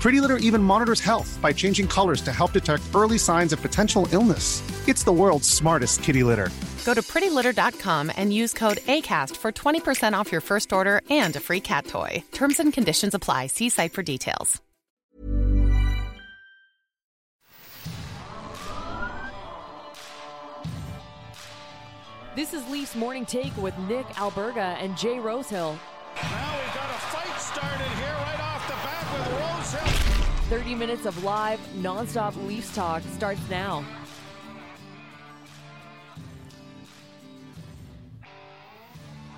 Pretty Litter even monitors health by changing colors to help detect early signs of potential illness. It's the world's smartest kitty litter. Go to prettylitter.com and use code ACAST for 20% off your first order and a free cat toy. Terms and conditions apply. See site for details. This is Leafs Morning Take with Nick Alberga and Jay Rosehill. Now we've got a fight started here right off the bat with Rosehill. 30 minutes of live, nonstop Leafs talk starts now.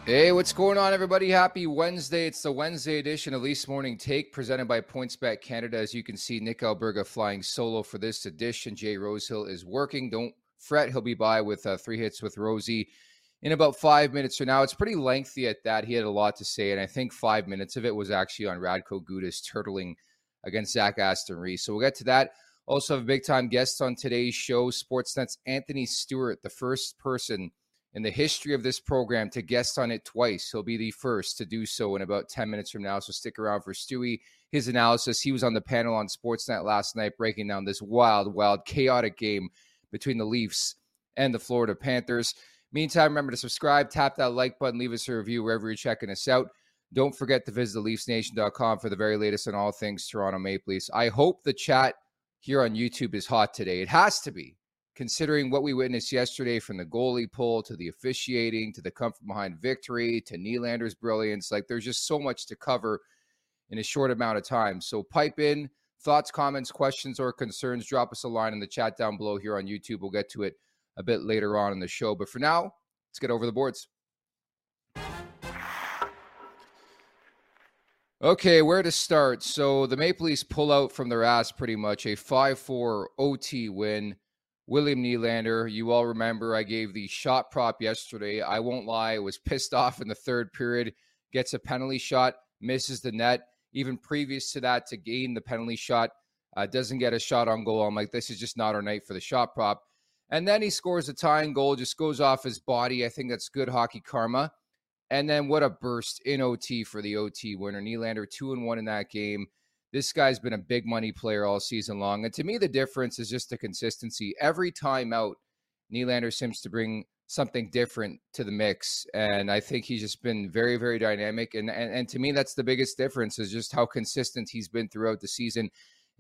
Hey, what's going on, everybody? Happy Wednesday. It's the Wednesday edition of Leafs Morning Take presented by PointsBet Canada. As you can see, Nick Alberga flying solo for this edition. Jay Rosehill is working. Don't fret, he'll be by with uh, three hits with Rosie in about five minutes So now. It's pretty lengthy at that. He had a lot to say, and I think five minutes of it was actually on Radko Gudas turtling against Zach Aston Reese. So we'll get to that. Also have a big time guest on today's show, Sportsnet's Anthony Stewart, the first person in the history of this program to guest on it twice. He'll be the first to do so in about 10 minutes from now. So stick around for Stewie, his analysis. He was on the panel on Sportsnet last night breaking down this wild, wild, chaotic game between the Leafs and the Florida Panthers. Meantime, remember to subscribe, tap that like button, leave us a review wherever you're checking us out. Don't forget to visit theleafsnation.com for the very latest on all things Toronto Maple Leafs. I hope the chat here on YouTube is hot today. It has to be considering what we witnessed yesterday from the goalie pull to the officiating to the come from behind victory to Nylander's brilliance. Like there's just so much to cover in a short amount of time. So pipe in thoughts, comments, questions, or concerns. Drop us a line in the chat down below here on YouTube. We'll get to it a bit later on in the show. But for now, let's get over the boards. Okay, where to start? So the Maple Leafs pull out from their ass pretty much a 5 4 OT win William Nylander. You all remember I gave the shot prop yesterday. I won't lie, I was pissed off in the third period. Gets a penalty shot, misses the net. Even previous to that, to gain the penalty shot, uh, doesn't get a shot on goal. I'm like, this is just not our night for the shot prop. And then he scores a tying goal, just goes off his body. I think that's good hockey karma. And then what a burst in OT for the OT winner. Nylander two and one in that game. This guy's been a big money player all season long. And to me, the difference is just the consistency. Every time out, Nylander seems to bring something different to the mix. And I think he's just been very, very dynamic. And, and, and to me, that's the biggest difference is just how consistent he's been throughout the season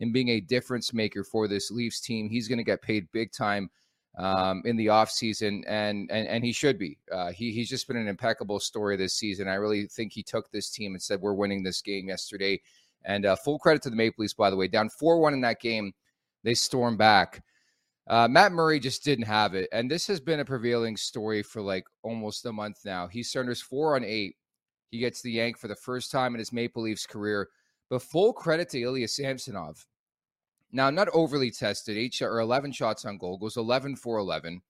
in being a difference maker for this Leafs team. He's going to get paid big time um, in the offseason, and, and and he should be. Uh, he, he's just been an impeccable story this season. I really think he took this team and said, We're winning this game yesterday. And uh, full credit to the Maple Leafs, by the way, down 4 1 in that game. They storm back. Uh, Matt Murray just didn't have it. And this has been a prevailing story for like almost a month now. He surrenders four on eight. He gets the yank for the first time in his Maple Leafs career. But full credit to Ilya Samsonov. Now, not overly tested, eight or 11 shots on goal, goes 11 for 11.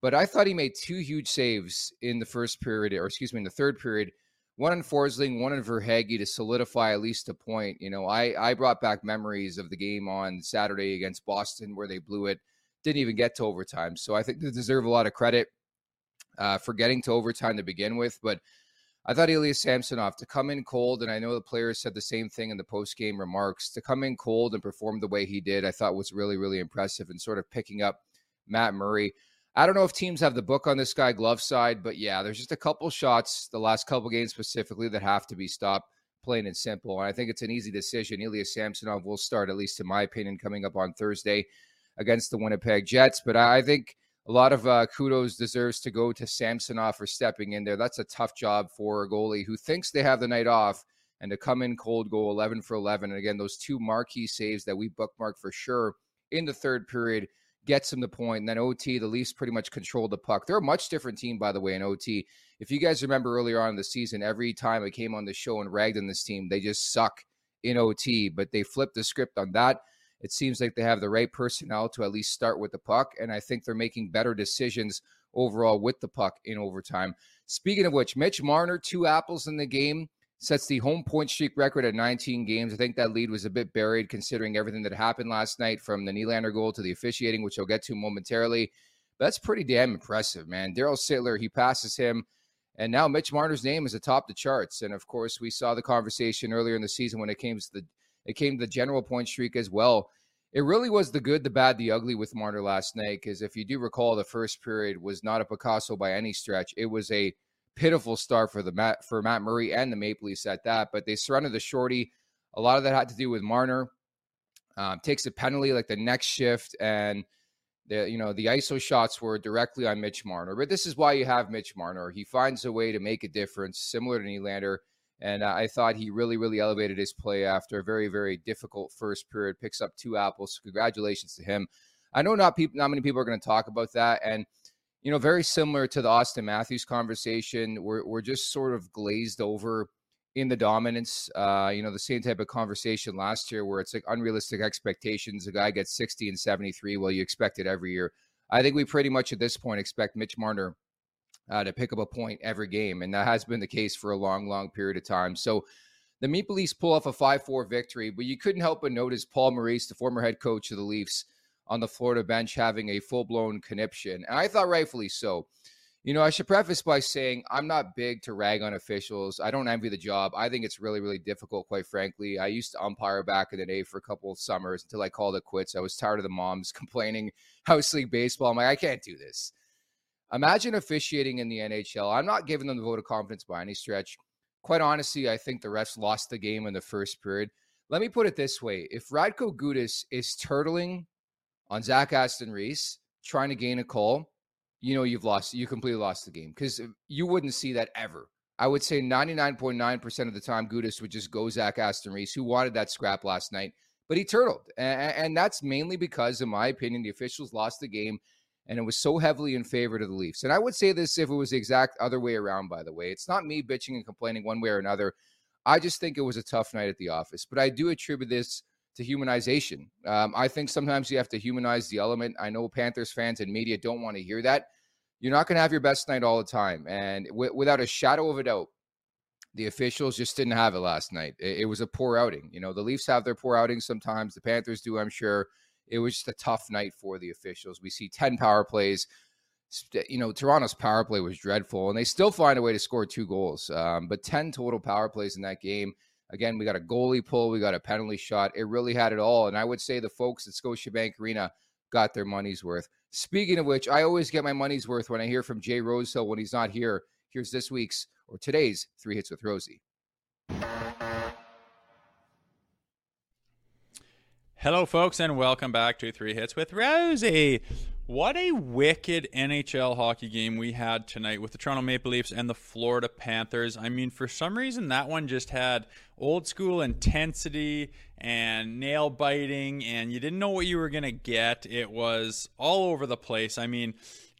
But I thought he made two huge saves in the first period, or excuse me, in the third period. One on Forsling, one on Verhaeghe to solidify at least a point. You know, I, I brought back memories of the game on Saturday against Boston where they blew it didn't even get to overtime. So I think they deserve a lot of credit uh, for getting to overtime to begin with. But I thought Ilya Samsonov to come in cold, and I know the players said the same thing in the post game remarks. To come in cold and perform the way he did, I thought was really, really impressive and sort of picking up Matt Murray. I don't know if teams have the book on this guy glove side, but yeah, there's just a couple shots the last couple games specifically that have to be stopped, plain and simple. And I think it's an easy decision. Ilya Samsonov will start, at least in my opinion, coming up on Thursday against the Winnipeg Jets. But I think a lot of uh, kudos deserves to go to Samsonov for stepping in there. That's a tough job for a goalie who thinks they have the night off and to come in cold, go 11 for 11. And again, those two marquee saves that we bookmarked for sure in the third period gets him the point. And then OT, the Leafs pretty much controlled the puck. They're a much different team, by the way, in OT. If you guys remember earlier on in the season, every time I came on the show and ragged on this team, they just suck in OT, but they flipped the script on that. It seems like they have the right personnel to at least start with the puck, and I think they're making better decisions overall with the puck in overtime. Speaking of which, Mitch Marner, two apples in the game, sets the home point streak record at 19 games. I think that lead was a bit buried considering everything that happened last night from the Nylander goal to the officiating, which I'll get to momentarily. But that's pretty damn impressive, man. Darryl Sittler, he passes him. And now Mitch Marner's name is atop the charts. And of course, we saw the conversation earlier in the season when it came to the it came to the general point streak as well. It really was the good, the bad, the ugly with Marner last night. Because if you do recall, the first period was not a Picasso by any stretch. It was a pitiful start for the Matt for Matt Murray and the Maple Leafs at that. But they surrounded the shorty. A lot of that had to do with Marner. Um, takes a penalty like the next shift, and the you know the ISO shots were directly on Mitch Marner. But this is why you have Mitch Marner. He finds a way to make a difference, similar to Nylander. And I thought he really, really elevated his play after a very, very difficult first period. Picks up two apples. Congratulations to him. I know not people, not many people are going to talk about that, and you know, very similar to the Auston Matthews conversation. We're we're just sort of glazed over in the dominance. Uh, you know, the same type of conversation last year where it's like unrealistic expectations. A guy gets 60 and 73. Well, you expect it every year. I think we pretty much at this point expect Mitch Marner uh, to pick up a point every game. And that has been the case for a long, long period of time. So the Maple Leafs pull off a 5 4 victory, but you couldn't help but notice Paul Maurice, the former head coach of the Leafs, on the Florida bench having a full blown conniption. And I thought rightfully so. You know, I should preface by saying I'm not big to rag on officials. I don't envy the job. I think it's really, really difficult, quite frankly. I used to umpire back in the day for a couple of summers until I called it quits. I was tired of the moms complaining house league baseball. I'm like, I can't do this. Imagine officiating in the NHL. I'm not giving them the vote of confidence by any stretch. Quite honestly, I think the refs lost the game in the first period. Let me put it this way if Radko Gudas is turtling on Zach Aston Reese, trying to gain a call, you know you've lost, you completely lost the game because you wouldn't see that ever. I would say 99.9% of the time, Gudas would just go Zach Aston Reese, who wanted that scrap last night, but he turtled. And, that's mainly because, in my opinion, the officials lost the game and it was so heavily in favor of the Leafs. And I would say this if it was the exact other way around, by the way. It's not me bitching and complaining one way or another. I just think it was a tough night at the office. But I do attribute this to humanization. Um, I think sometimes you have to humanize the element. I know Panthers fans and media don't want to hear that. You're not going to have your best night all the time. And w- without a shadow of a doubt, the officials just didn't have it last night. It, it was a poor outing. You know, the Leafs have their poor outings sometimes. The Panthers do, I'm sure it was just a tough night for the officials. We see 10 power plays. You know, Toronto's power play was dreadful, and they still find a way to score two goals. Um, but 10 total power plays in that game. Again, we got a goalie pull, we got a penalty shot. It really had it all. And I would say the folks at Scotiabank Arena got their money's worth. Speaking of which, I always get my money's worth when I hear from Jay Rosehill when he's not here. Here's this week's or today's Three Hits with Rosie. Hello, folks, and welcome back to Three Hits with Rosie. What a wicked NHL hockey game we had tonight with the Toronto Maple Leafs and the Florida Panthers. I mean, for some reason, that one just had old school intensity and nail biting, and you didn't know what you were going to get. It was all over the place. I mean,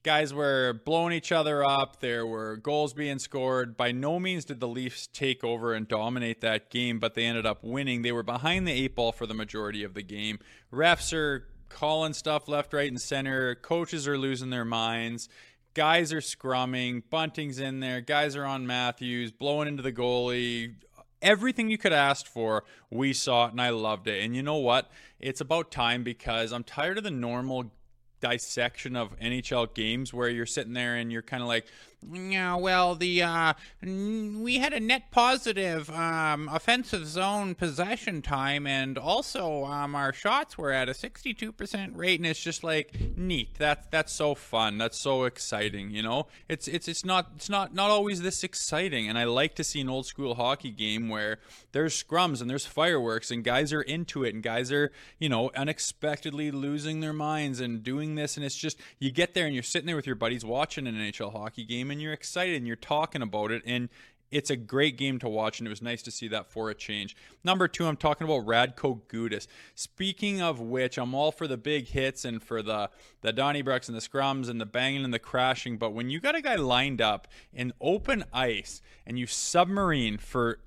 guys were blowing each other up. There were goals being scored. By no means did the Leafs take over and dominate that game, but they ended up winning. They were behind the eight ball for the majority of the game. Refs are calling stuff left, right, and center. Coaches are losing their minds. Guys are scrumming. Bunting's in there. Guys are on Matthews, blowing into the goalie. Everything you could ask for, we saw it, and I loved it. And you know what? It's about time because I'm tired of the normal dissection of NHL games where you're sitting there and you're kind of like, yeah, well, the uh, we had a net positive um, offensive zone possession time, and also um, our shots were at a 62% rate, and it's just like neat. That's that's so fun. That's so exciting. You know, it's it's it's not it's not not always this exciting, and I like to see an old school hockey game where there's scrums and there's fireworks, and guys are into it, and guys are you know unexpectedly losing their minds and doing this, and it's just you get there and you're sitting there with your buddies watching an NHL hockey game and you're excited and you're talking about it and it's a great game to watch, and it was nice to see that for a change. Number two, I'm talking about Radko Gudas. Speaking of which, I'm all for the big hits and for the the Donnybrooks and the scrums and the banging and the crashing. But when you got a guy lined up in open ice and you submarine for,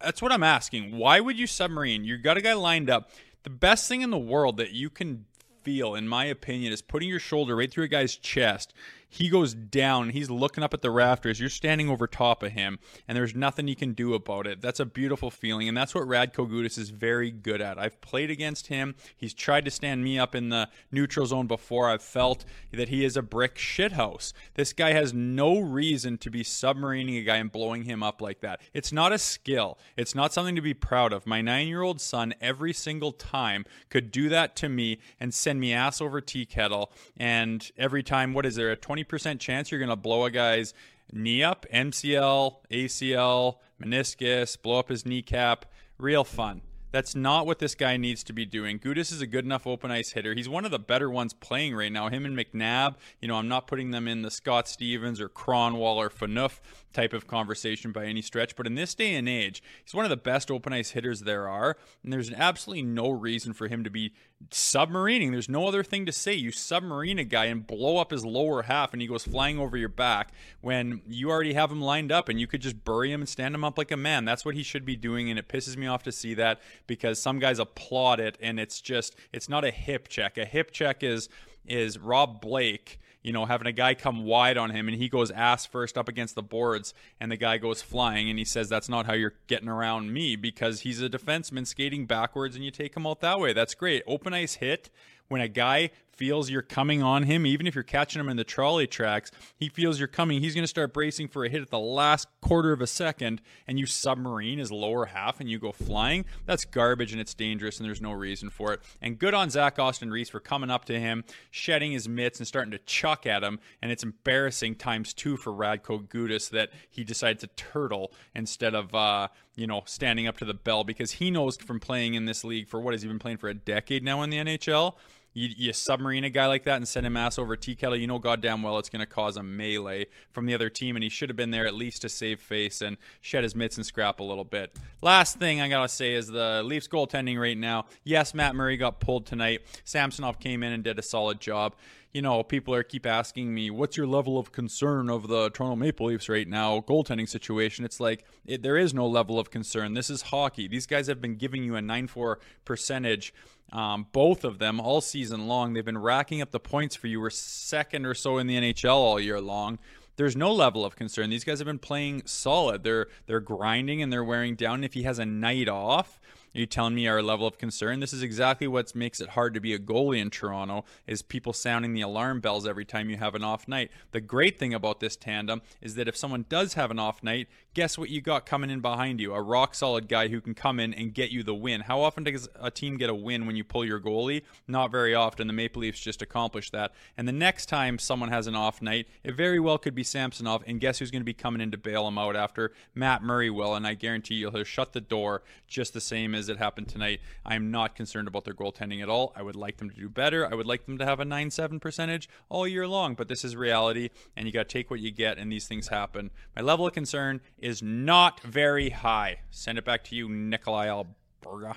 that's what I'm asking. Why would you submarine? You got a guy lined up. The best thing in the world that you can feel, in my opinion, is putting your shoulder right through a guy's chest he goes down. He's looking up at the rafters. You're standing over top of him, and there's nothing you can do about it. That's a beautiful feeling, and that's what Radko Gudas is very good at. I've played against him. He's tried to stand me up in the neutral zone before. I've felt that he is a brick shithouse. This guy has no reason to be submarining a guy and blowing him up like that. It's not a skill. It's not something to be proud of. My nine-year-old son every single time could do that to me and send me ass over tea kettle. And every time, what is there a 20 20% chance you're going to blow a guy's knee up, MCL, ACL, meniscus, blow up his kneecap. Real fun. That's not what this guy needs to be doing. Gudas is a good enough open ice hitter. He's one of the better ones playing right now. Him and McNabb, you know, I'm not putting them in the Scott Stevens or Kronwall or Phaneuf type of conversation by any stretch, but in this day and age, he's one of the best open ice hitters there are, and there's absolutely no reason for him to be submarining. There's no other thing to say. You submarine a guy and blow up his lower half and he goes flying over your back when you already have him lined up and you could just bury him and stand him up like a man. That's what he should be doing and it pisses me off to see that because some guys applaud it and it's just it's not a hip check. A hip check is is Rob Blake you know, having a guy come wide on him and he goes ass first up against the boards and the guy goes flying and he says that's not how you're getting around me because he's a defenseman skating backwards and you take him out that way. That's great. Open ice hit when a guy feels you're coming on him, even if you're catching him in the trolley tracks, he feels you're coming. He's going to start bracing for a hit at the last quarter of a second, and you submarine his lower half and you go flying. That's garbage and it's dangerous, and there's no reason for it. And good on Zach Aston Reese for coming up to him, shedding his mitts, and starting to chuck at him. And it's embarrassing times two for Radko Gudas that he decided to turtle instead of, uh, you know, standing up to the bell because he knows from playing in this league for what has he been playing for a decade now in the NHL you, you submarine a guy like that and send him ass over tea kettle, you know goddamn well it's going to cause a melee from the other team, and he should have been there at least to save face and shed his mitts and scrap a little bit. Last thing I got to say is the Leafs goaltending right now. Yes, Matt Murray got pulled tonight. Samsonov came in and did a solid job you know, people are keep asking me, what's your level of concern of the Toronto Maple Leafs right now goaltending situation? It's like it, there is no level of concern. This is hockey. These guys have been giving you a 9-4 percentage um, both of them all season long. They've been racking up the points for you. We're second or so in the NHL all year long. There's no level of concern. These guys have been playing solid. They're they're grinding and they're wearing down. If he has a night off, are you telling me our level of concern? This is exactly what makes it hard to be a goalie in Toronto is people sounding the alarm bells every time you have an off night. The great thing about this tandem is that if someone does have an off night, guess what you got coming in behind you? A rock solid guy who can come in and get you the win. How often does a team get a win when you pull your goalie? Not very often. The Maple Leafs just accomplished that. And the next time someone has an off night, it very well could be Samsonov. And guess who's going to be coming in to bail him out after? Matt Murray will. And I guarantee you he'll shut the door just the same as as it happened tonight. I am not concerned about their goaltending at all. I would like them to do better. I would like them to have a 9 7 percentage all year long, but this is reality, and you got to take what you get, and these things happen. My level of concern is not very high. Send it back to you, Nikolai Alberga.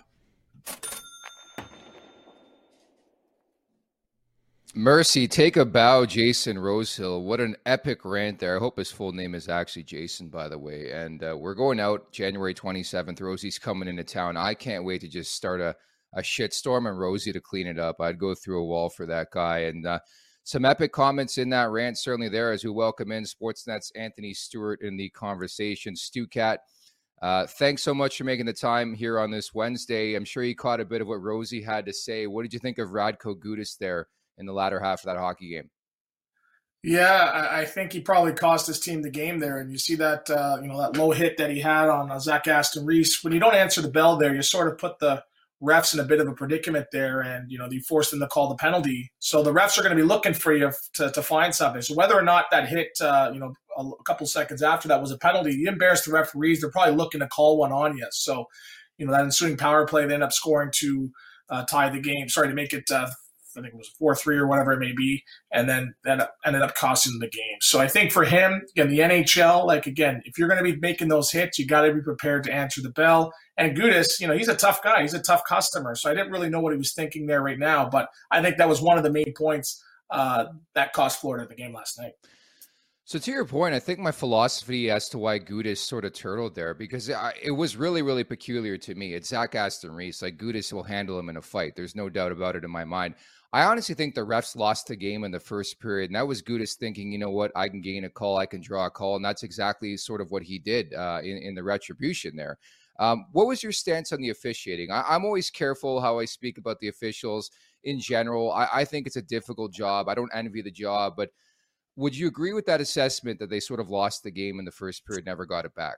Mercy, take a bow, Jason Rosehill. What an epic rant there. I hope his full name is actually Jason, by the way. And uh, we're going out January 27th. Rosie's coming into town. I can't wait to just start a, a shitstorm and Rosie to clean it up. I'd go through a wall for that guy. And uh, some epic comments in that rant, certainly there as we welcome in Sportsnet's Anthony Stewart in the conversation. Stu Cat, uh, thanks so much for making the time here on this Wednesday. I'm sure you caught a bit of what Rosie had to say. What did you think of Radko Gudas there? In the latter half of that hockey game. Yeah, I think he probably cost his team the game there. And you see that uh, you know that low hit that he had on uh, Zach Aston Reese. When you don't answer the bell there, you sort of put the refs in a bit of a predicament there, and you know you force them to call the penalty. So the refs are going to be looking for you to, to find something. So whether or not that hit, uh, you know, a, a couple seconds after that was a penalty, you embarrass the referees. They're probably looking to call one on you. So you know that ensuing power play, they end up scoring to uh, tie the game. Sorry to make it uh, I think it was four three or whatever it may be, and then that ended up costing the game. So I think for him, again, the NHL, like again, if you're going to be making those hits, you got to be prepared to answer the bell. And Gudas, you know, he's a tough guy. He's a tough customer. So I didn't really know what he was thinking there right now, but I think that was one of the main points uh, that cost Florida the game last night. So to your point, I think my philosophy as to why Gudas sort of turtled there because it was really, really peculiar to me. It's Zach Aston Reese. Like Gudas will handle him in a fight. There's no doubt about it in my mind. I honestly think the refs lost the game in the first period, and that was Gudas thinking, you know what, I can gain a call, I can draw a call, and that's exactly sort of what he did uh, in, in the retribution there. Um, what was your stance on the officiating? I, am always careful how I speak about the officials in general. I, I think it's a difficult job. I don't envy the job, but would you agree with that assessment that they sort of lost the game in the first period, never got it back?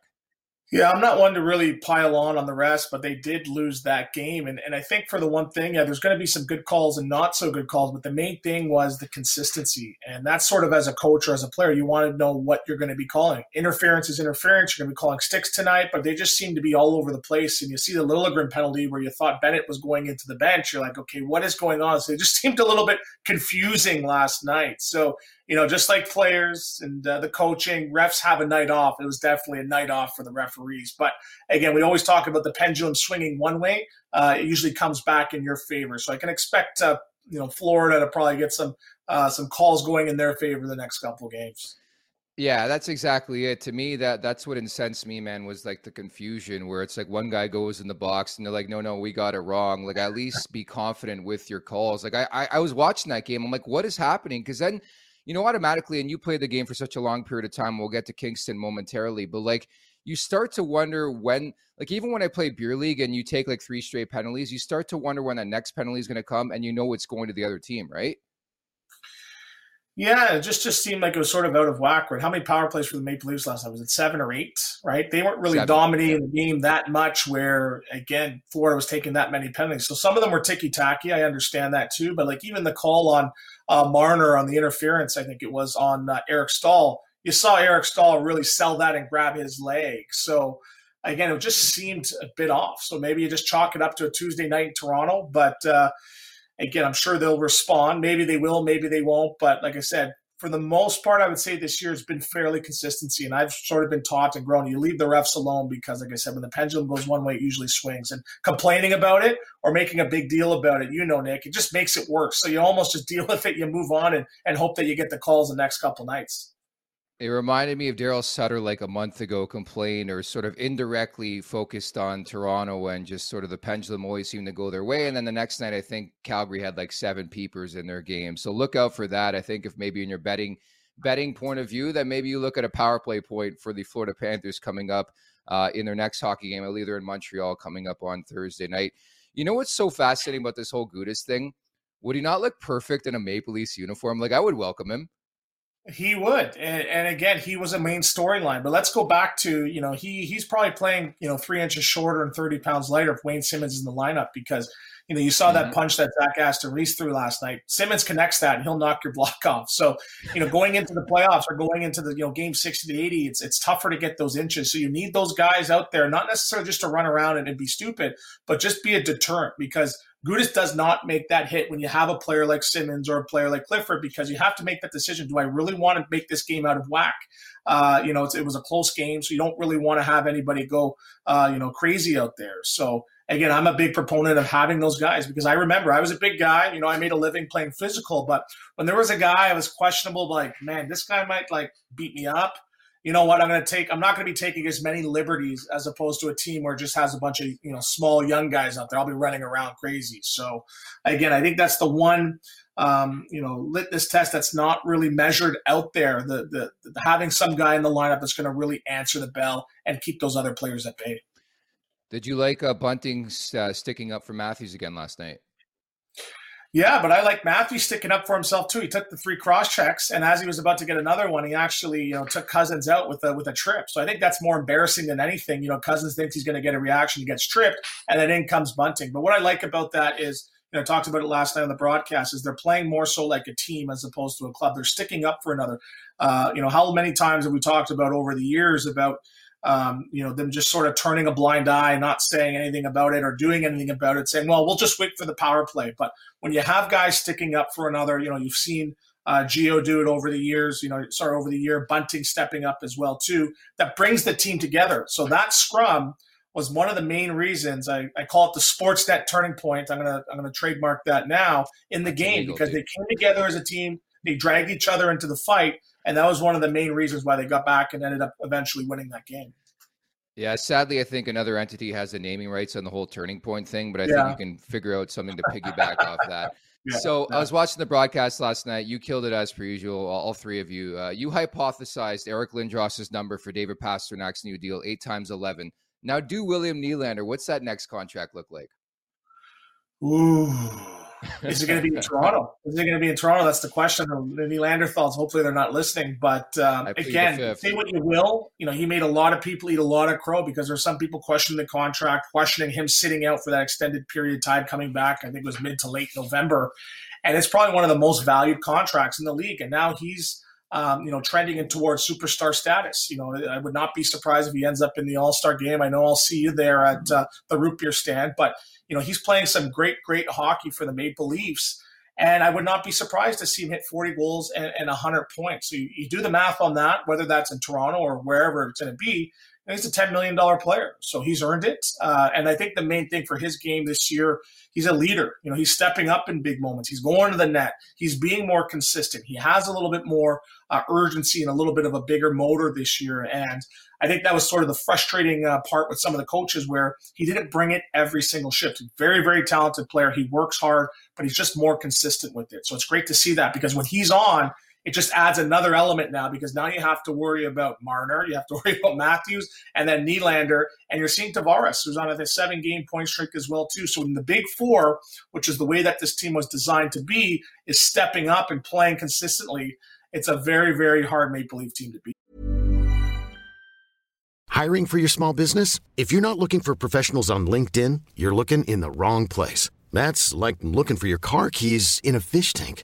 Yeah, I'm not one to really pile on on the rest, but they did lose that game. And, and I think for the one thing, yeah, there's going to be some good calls and not so good calls, but the main thing was the consistency. And that's sort of as a coach or as a player, you want to know what you're going to be calling. Interference is interference. You're going to be calling sticks tonight, but they just seem to be all over the place. And you see the Liljegren penalty where you thought Bennett was going into the bench. You're like, okay, what is going on? So it just seemed a little bit confusing last night. So you know, just like players and uh, the coaching, refs have a night off. It was definitely a night off for the referees. But again, we always talk about the pendulum swinging one way. Uh, it usually comes back in your favor. So I can expect, uh, you know, Florida to probably get some uh, some calls going in their favor the next couple games. Yeah, that's exactly it. To me, that that's what incensed me, man, was like the confusion where it's like one guy goes in the box and they're like, "No, no, we got it wrong." Like, at least be confident with your calls. Like, I I, I was watching that game. I'm like, what is happening? Because then you know, automatically, and you played the game for such a long period of time. We'll get to Kingston momentarily, but like you start to wonder when, like, even when I play beer league and you take like three straight penalties, you start to wonder when that next penalty is going to come, and you know it's going to the other team, right? Yeah, it just just seemed like it was sort of out of whack. Right? How many power plays for the Maple Leafs last night? Was it seven or eight? Right? They weren't really seven, dominating yeah. the game that much. Where again, Florida was taking that many penalties. So some of them were ticky tacky. I understand that too. But like even the call on uh, Marner on the interference, I think it was on uh, Eric Staal. You saw Eric Staal really sell that and grab his leg. So again, it just seemed a bit off. So maybe you just chalk it up to a Tuesday night in Toronto, but. Uh, Again, I'm sure they'll respond. Maybe they will, maybe they won't. But like I said, for the most part, I would say this year has been fairly consistency. And I've sort of been taught and grown. You leave the refs alone because, like I said, when the pendulum goes one way, it usually swings. And complaining about it or making a big deal about it, you know, Nick, it just makes it worse. So you almost just deal with it, you move on, and, and hope that you get the calls the next couple nights. It reminded me of Daryl Sutter like a month ago complained or sort of indirectly focused on Toronto and just sort of the pendulum always seemed to go their way. And then the next night, I think Calgary had like seven peepers in their game. So look out for that. I think if maybe in your betting betting point of view, that maybe you look at a power play point for the Florida Panthers coming up uh, in their next hockey game. They're in Montreal coming up on Thursday night. You know what's so fascinating about this whole Gudas thing? Would he not look perfect in a Maple Leafs uniform? Like I would welcome him. He would, and, and, again, he was a main storyline. But let's go back to you know he he's probably playing you know three inches shorter and thirty pounds lighter if Wayne Simmonds is in the lineup because You know, you saw that mm-hmm. punch that Zach Aston Reese threw last night. Simmonds connects that and he'll knock your block off. So, you know, going into the playoffs or going into the, you know, game 60 to 80, it's it's tougher to get those inches. So you need those guys out there, not necessarily just to run around and, and be stupid, but just be a deterrent because Gudas does not make that hit when you have a player like Simmonds or a player like Clifford because you have to make that decision. Do I really want to make this game out of whack? Uh, you know, it was a close game, so you don't really want to have anybody go, uh, you know, crazy out there. So again, I'm a big proponent of having those guys because I remember I was a big guy. You know, I made a living playing physical, but when there was a guy I was questionable, like, man, this guy might like beat me up you know what, I'm going to take, I'm not going to be taking as many liberties as opposed to a team where it just has a bunch of, you know, small young guys out there. I'll be running around crazy. So again, I think that's the one, um, you know, litmus test that's not really measured out there. The, the, the having some guy in the lineup that's going to really answer the bell and keep those other players at bay. Did you like uh, Bunting uh, sticking up for Matthews again last night? Yeah, but I like Matthews sticking up for himself too. He took the three cross checks, and as he was about to get another one, he actually you know took Cousins out with a with a trip. So I think that's more embarrassing than anything. You know, Cousins thinks he's going to get a reaction, he gets tripped, and then in comes Bunting. But what I like about that is. You know, I talked about it last night on the broadcast. Is they're playing more so like a team as opposed to a club. They're sticking up for another. Uh, you know, how many times have we talked about over the years about um, you know, them just sort of turning a blind eye, not saying anything about it or doing anything about it, saying, well, we'll just wait for the power play. But when you have guys sticking up for another, you know, you've seen uh, Gio do it over the years, you know, sorry, over the year, Bunting stepping up as well, too, that brings the team together. So that scrum was one of the main reasons I, I call it the Sportsnet turning point. I'm gonna I'm gonna trademark that now in the game because they came together as a team, they dragged each other into the fight, and that was one of the main reasons why they got back and ended up eventually winning that game. Yeah, sadly, I think another entity has the naming rights on the whole turning point thing, but I yeah. think you can figure out something to piggyback off that. Yeah, so I was watching the broadcast last night. You killed it as per usual, all three of you. Uh, you hypothesized Eric Lindros's number for David Pastrnak's new deal, eight times eleven. Now, do William Nylander? What's that next contract look like? Ooh. Is it going to be in Toronto? Is it going to be in Toronto? That's the question. The Neanderthals, hopefully they're not listening. But um, again, say what you will. You know, he made a lot of people eat a lot of crow because there's some people questioning the contract, questioning him sitting out for that extended period of time coming back. I think it was mid to late November. And it's probably one of the most valued contracts in the league. And now he's um, you know, trending in towards superstar status. You know, I would not be surprised if he ends up in the All Star game. I know I'll see you there at uh, the root beer stand, but you know, he's playing some great, great hockey for the Maple Leafs. And I would not be surprised to see him hit 40 goals and, and 100 points. So you, you, do the math on that, whether that's in Toronto or wherever it's going to be. He's a $10 million player, so he's earned it. Uh, and I think the main thing for his game this year, he's a leader. You know, he's stepping up in big moments. He's going to the net. He's being more consistent. He has a little bit more uh, urgency and a little bit of a bigger motor this year. And I think that was sort of the frustrating uh, part with some of the coaches where he didn't bring it every single shift. Very, very talented player. He works hard, but he's just more consistent with it. So it's great to see that because when he's on, it just adds another element now because now you have to worry about Marner, you have to worry about Matthews, and then Nylander, and you're seeing Tavares, who's on a seven game point streak as well too. So in the big four, which is the way that this team was designed to be, is stepping up and playing consistently. It's a very, very hard Maple Leaf team to beat. Hiring for your small business? If you're not looking for professionals on LinkedIn, you're looking in the wrong place. That's like looking for your car keys in a fish tank.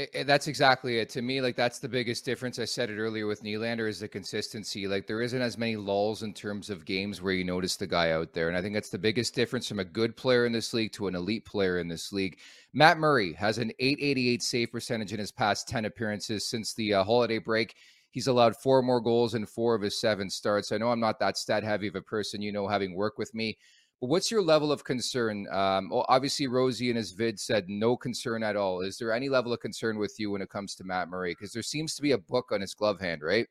It, that's exactly it. To me, like that's the biggest difference. I said it earlier with Nylander is the consistency. Like there isn't as many lulls in terms of games where you notice the guy out there. And I think that's the biggest difference from a good player in this league to an elite player in this league. Matt Murray has an 888 save percentage in his past 10 appearances since the uh, holiday break. He's allowed four more goals in four of his seven starts. I know I'm not that stat heavy of a person, you know, having worked with me. What's your level of concern? Um, obviously, Rosie in his vid said no concern at all. Is there any level of concern with you when it comes to Matt Murray? Because there seems to be a book on his glove hand, right?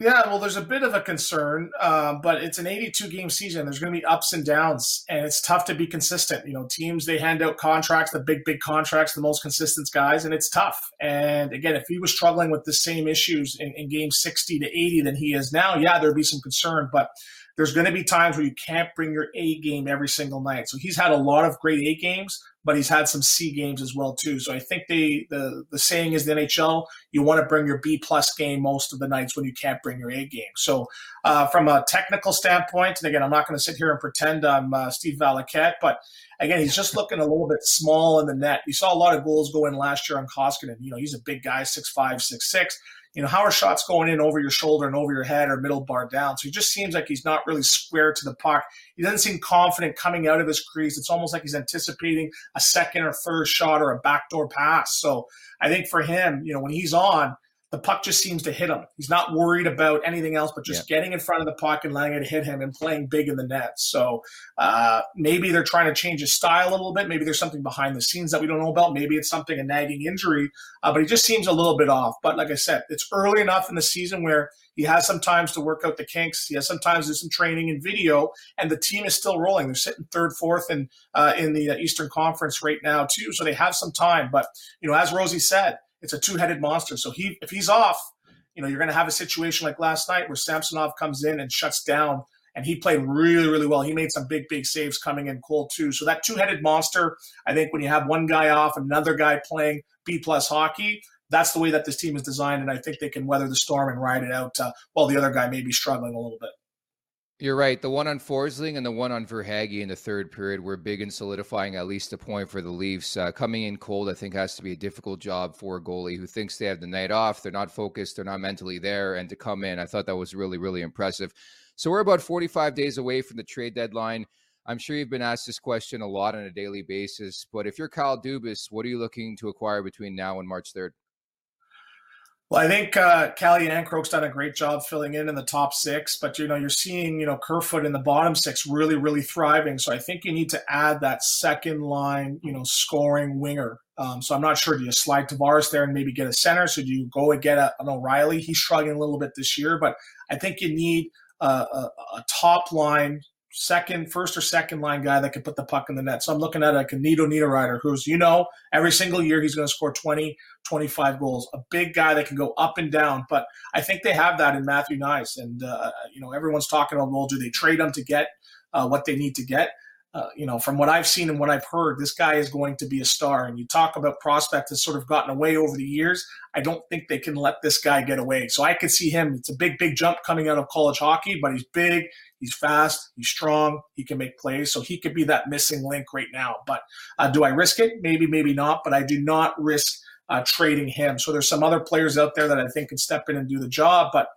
Yeah, well, there's a bit of a concern, uh, but it's an 82 game season. There's going to be ups and downs, and it's tough to be consistent. You know, teams they hand out contracts, the big, big contracts, the most consistent guys, and it's tough. And again, if he was struggling with the same issues in, in game 60 to 80 than he is now, yeah, there'd be some concern. But there's going to be times where you can't bring your A game every single night. So he's had a lot of great A games, but he's had some C games as well too. So I think the the saying is the NHL you want to bring your B plus game most of the nights when you can't bring your A game. So uh, from a technical standpoint, and again, I'm not going to sit here and pretend I'm uh, Steve Valiquette, but again, he's just looking a little bit small in the net. You saw a lot of goals go in last year on Koskinen. You know, he's a big guy, six five, six six you know, how are shots going in over your shoulder and over your head or middle bar down? So he just seems like he's not really square to the puck. He doesn't seem confident coming out of his crease. It's almost like he's anticipating a second or third shot or a backdoor pass. So I think for him, you know, when he's on, the puck just seems to hit him. He's not worried about anything else, but just yeah. getting in front of the puck and letting it hit him and playing big in the net. So uh, maybe they're trying to change his style a little bit. Maybe there's something behind the scenes that we don't know about. Maybe it's something a nagging injury, uh, but he just seems a little bit off. But like I said, it's early enough in the season where he has some times to work out the kinks. He has sometimes do some training and video, and the team is still rolling. They're sitting third, fourth, and uh, in the Eastern Conference right now too. So they have some time. But you know, as Rosie said it's a two-headed monster. So he if he's off, you know, you're going to have a situation like last night where Samsonov comes in and shuts down and he played really, really well. He made some big, big saves coming in cold too. So that two-headed monster, I think, when you have one guy off, another guy playing B plus hockey, that's the way that this team is designed, and I think they can weather the storm and ride it out uh, while the other guy may be struggling a little bit. You're right. The one on Forsling and the one on Verhaeghe in the third period were big in solidifying at least a point for the Leafs. Uh, coming in cold, I think, has to be a difficult job for a goalie who thinks they have the night off. They're not focused. They're not mentally there. And to come in, I thought that was really, really impressive. So we're about 45 days away from the trade deadline. I'm sure you've been asked this question a lot on a daily basis. But if you're Kyle Dubas, what are you looking to acquire between now and March 3rd? Well, I think uh, Calle Järnkrok's done a great job filling in in the top six, but you know you're seeing you know Kerfoot in the bottom six really really thriving. So I think you need to add that second line you know scoring winger. Um, so I'm not sure. Do you slide Tavares there and maybe get a center? So do you go and get a, an O'Reilly? He's struggling a little bit this year, but I think you need a, a, a top line second, first or second line guy that can put the puck in the net. So I'm looking at like a Nino Niederreiter, who's, you know, every single year he's going to score 20, 25 goals. A big guy that can go up and down. But I think they have that in Matthew Knies. And, uh, you know, everyone's talking about, well, do they trade him to get uh, what they need to get? Uh, you know, from what I've seen and what I've heard, this guy is going to be a star. And you talk about prospect has sort of gotten away over the years. I don't think they can let this guy get away. So I could see him. It's a big, big jump coming out of college hockey, but he's big. He's fast. He's strong. He can make plays. So he could be that missing link right now. But uh, do I risk it? Maybe, maybe not. But I do not risk uh, trading him. So there's some other players out there that I think can step in and do the job. But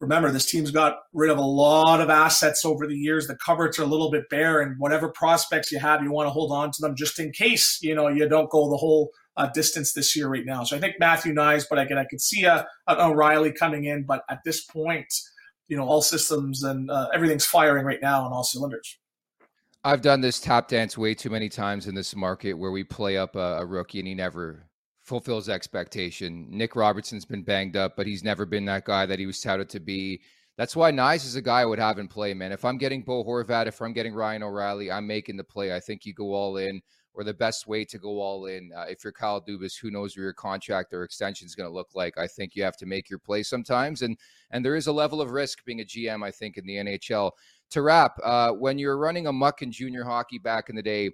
remember, this team's got rid of a lot of assets over the years. The cupboards are a little bit bare, and whatever prospects you have, you want to hold on to them just in case you know you don't go the whole uh, distance this year right now. So I think Matthew Knies, but again, I could see a, an O'Reilly coming in. But at this point, you know all systems and uh, everything's firing right now on all cylinders. I've done this tap dance way too many times in this market where we play up a, a rookie and he never fulfills expectation. Nick Robertson's been banged up, but he's never been that guy that he was touted to be. That's why Knies is a guy I would have in play, man. If I'm getting Bo Horvat, if I'm getting Ryan O'Reilly, I'm making the play. I think you go all in or the best way to go all in. Uh, if you're Kyle Dubas, who knows where your contract or extension is going to look like? I think you have to make your play sometimes, and and there is a level of risk being a GM. I think in the NHL. To wrap, uh, when you're running a muck in junior hockey back in the day,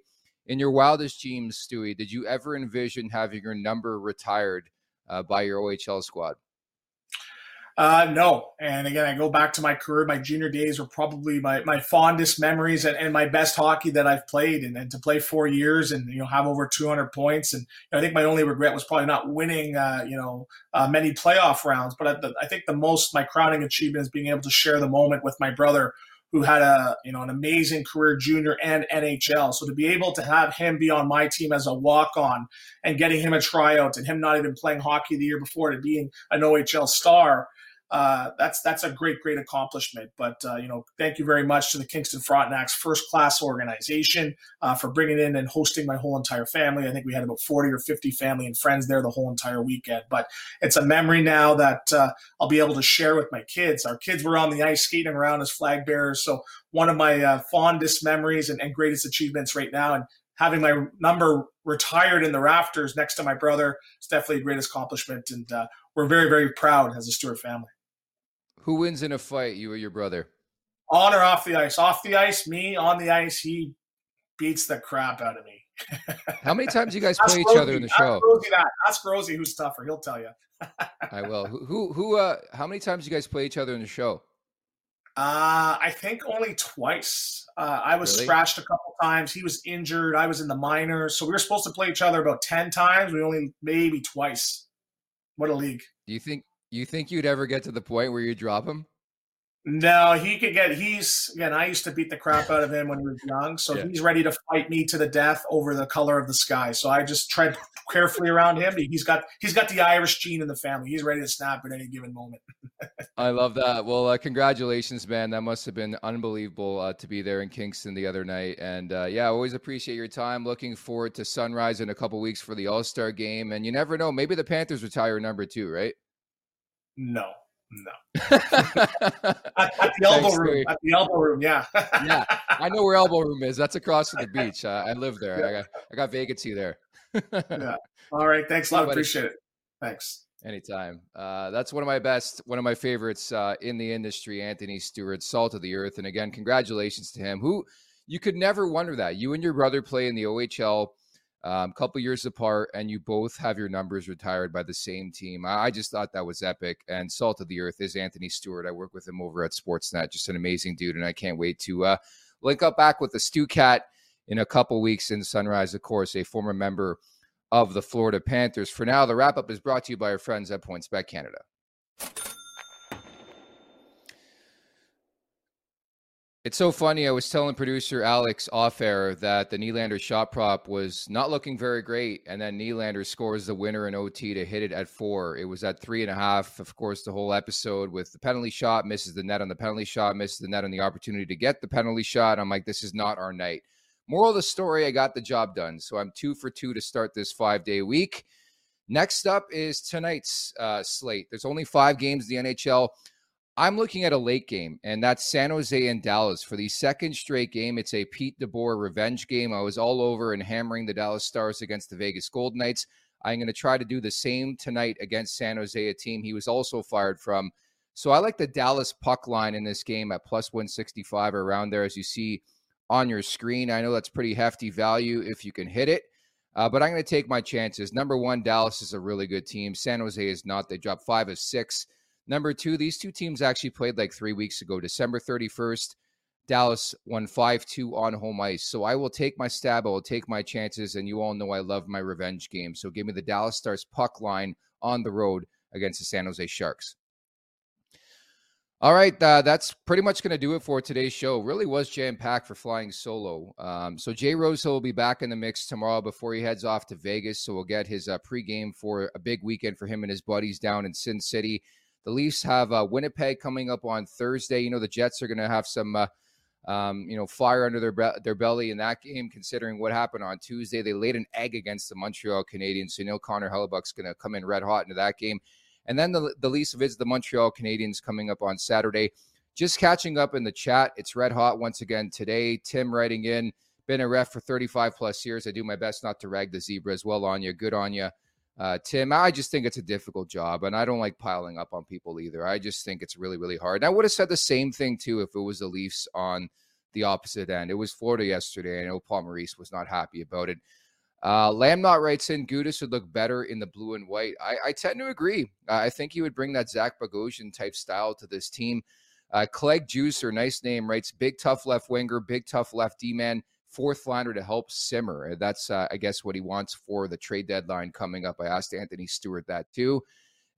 in your wildest dreams, Stewie, did you ever envision having your number retired uh, by your OHL squad? Uh, no. And again, I go back to my career. My junior days were probably my, my fondest memories and, and my best hockey that I've played. And, and to play four years and, you know, have over 200 points. And I think my only regret was probably not winning, uh, you know, uh, many playoff rounds. But I, I think the most, my crowning achievement is being able to share the moment with my brother who had a you know an amazing career junior and NHL. So to be able to have him be on my team as a walk on and getting him a tryout and him not even playing hockey the year before to being an OHL star uh, that's that's a great great accomplishment. But uh, you know, thank you very much to the Kingston Frontenac's first class organization uh, for bringing in and hosting my whole entire family. I think we had about forty or fifty family and friends there the whole entire weekend. But it's a memory now that uh, I'll be able to share with my kids. Our kids were on the ice skating around as flag bearers, so one of my uh, fondest memories and, and greatest achievements right now. And having my number retired in the rafters next to my brother is definitely a great accomplishment. And uh, we're very, very proud as a Stewart family. Who wins in a fight, you or your brother? On or off the ice? Off the ice, me. On the ice, he beats the crap out of me. How many times you guys play each other in the show? Ask Rosie, that. Ask Rosie who's tougher. He'll tell you. I will. Who, who, who, uh, how many times you guys play each other in the show? Uh, I think only twice. Uh, I was really? scratched a couple times. He was injured. I was in the minors. So we were supposed to play each other about 10 times. We only maybe twice. What a league. Do you think you think you'd ever get to the point where you drop him? No, he could get. He's again. I used to beat the crap out of him when he was young, so yeah. he's ready to fight me to the death over the color of the sky. So I just tread carefully around him. He's got he's got the Irish gene in the family. He's ready to snap at any given moment. I love that. Well, uh, congratulations, man. That must have been unbelievable uh, to be there in Kingston the other night. And uh, yeah, I always appreciate your time. Looking forward to sunrise in a couple weeks for the All Star game. And you never know, maybe the Panthers retire number two, right? No, no. at, at, the elbow Thanks, room. At the elbow room, yeah. yeah, I know where elbow room is. That's across from the beach. Uh, I live there. Yeah. I got I got vacancy there. yeah. All right. Thanks a lot. Appreciate it. Thanks. Anytime. Uh, that's one of my best, one of my favorites uh, in the industry, Anthony Stewart, salt of the earth. And again, congratulations to him. Who you could never wonder that you and your brother play in the OHL a um, couple years apart, and you both have your numbers retired by the same team. I, I, just thought that was epic. And salt of the earth is Anthony Stewart. I work with him over at Sportsnet. Just an amazing dude, and I can't wait to uh, link up back with the Stu Cat in a couple weeks in Sunrise. Of course, a former member of the Florida Panthers. For now, the wrap up is brought to you by our friends at PointsBet Canada. It's so funny. I was telling producer Alex off air that the Nylander shot prop was not looking very great. And then Nylander scores the winner in OT to hit it at four. It was at three and a half. Of course, the whole episode with the penalty shot, misses the net on the penalty shot, misses the net on the opportunity to get the penalty shot. I'm like, this is not our night. Moral of the story, I got the job done. So I'm two for two to start this five day week. Next up is tonight's uh, slate. There's only five games in the NHL. I'm looking at a late game, and that's San Jose and Dallas for the second straight game. It's a Pete DeBoer revenge game. I was all over and hammering the Dallas Stars against the Vegas Golden Knights. I'm going to try to do the same tonight against San Jose, a team he was also fired from. So I like the Dallas puck line in this game at plus 165 or around there, as you see on your screen. I know that's pretty hefty value if you can hit it. Uh, but I'm going to take my chances. Number one, Dallas is a really good team. San Jose is not. They dropped five of six Number two, these two teams actually played like three weeks ago, December 31st. Dallas won 5 2 on home ice. So I will take my stab. I will take my chances. And you all know I love my revenge game. So give me the Dallas Stars puck line on the road against the San Jose Sharks. All right, uh, that's pretty much going to do it for today's show. Really was jam packed for flying solo. Um, so Jay Rosehill will be back in the mix tomorrow before he heads off to Vegas. So we'll get his uh, pregame for a big weekend for him and his buddies down in Sin City. The Leafs have uh, Winnipeg coming up on Thursday. You know, the Jets are going to have some, uh, um, you know, fire under their be- their belly in that game, considering what happened on Tuesday. They laid an egg against the Montreal Canadiens. So you know, Connor Hellebuyck's going to come in red hot into that game. And then the, the Leafs visit the Montreal Canadiens coming up on Saturday. Just catching up in the chat. It's red hot once again today. Tim writing in been a ref for 35 plus years. I do my best not to rag the zebras. Well on you. Good on you. Uh, Tim, I just think it's a difficult job, and I don't like piling up on people either. I just think it's really, really hard. And I would have said the same thing too if it was the Leafs on the opposite end. It was Florida yesterday. and I know Paul Maurice was not happy about it. Uh, Lamnot writes in Gudas would look better in the blue and white. I, I tend to agree. Uh, I think he would bring that Zach Bogosian type style to this team. Uh, Clegg Juicer, nice name, writes big tough left winger, big tough left D man fourth liner to help Simmer. That's, uh, I guess, what he wants for the trade deadline coming up. I asked Anthony Stewart that too.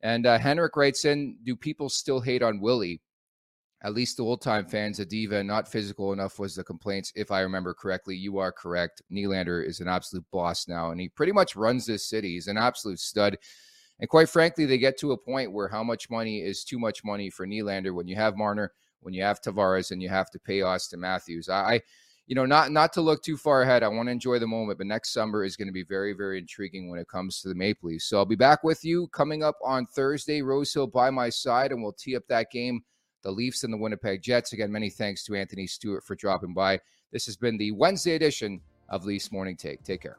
And uh, Henrik writes in Do people still hate on Willie? At least the old time fans, a diva, not physical enough was the complaints. If I remember correctly, you are correct. Nylander is an absolute boss now, and he pretty much runs this city. He's an absolute stud. And quite frankly, they get to a point where how much money is too much money for Nylander when you have Marner, when you have Tavares, and you have to pay Auston Matthews. I, you know, not not to look too far ahead. I want to enjoy the moment, but next summer is going to be very, very intriguing when it comes to the Maple Leafs. So I'll be back with you coming up on Thursday. Rosehill by my side, and we'll tee up that game, the Leafs and the Winnipeg Jets. Again, many thanks to Anthony Stewart for dropping by. This has been the Wednesday edition of Leafs Morning Take. Take care.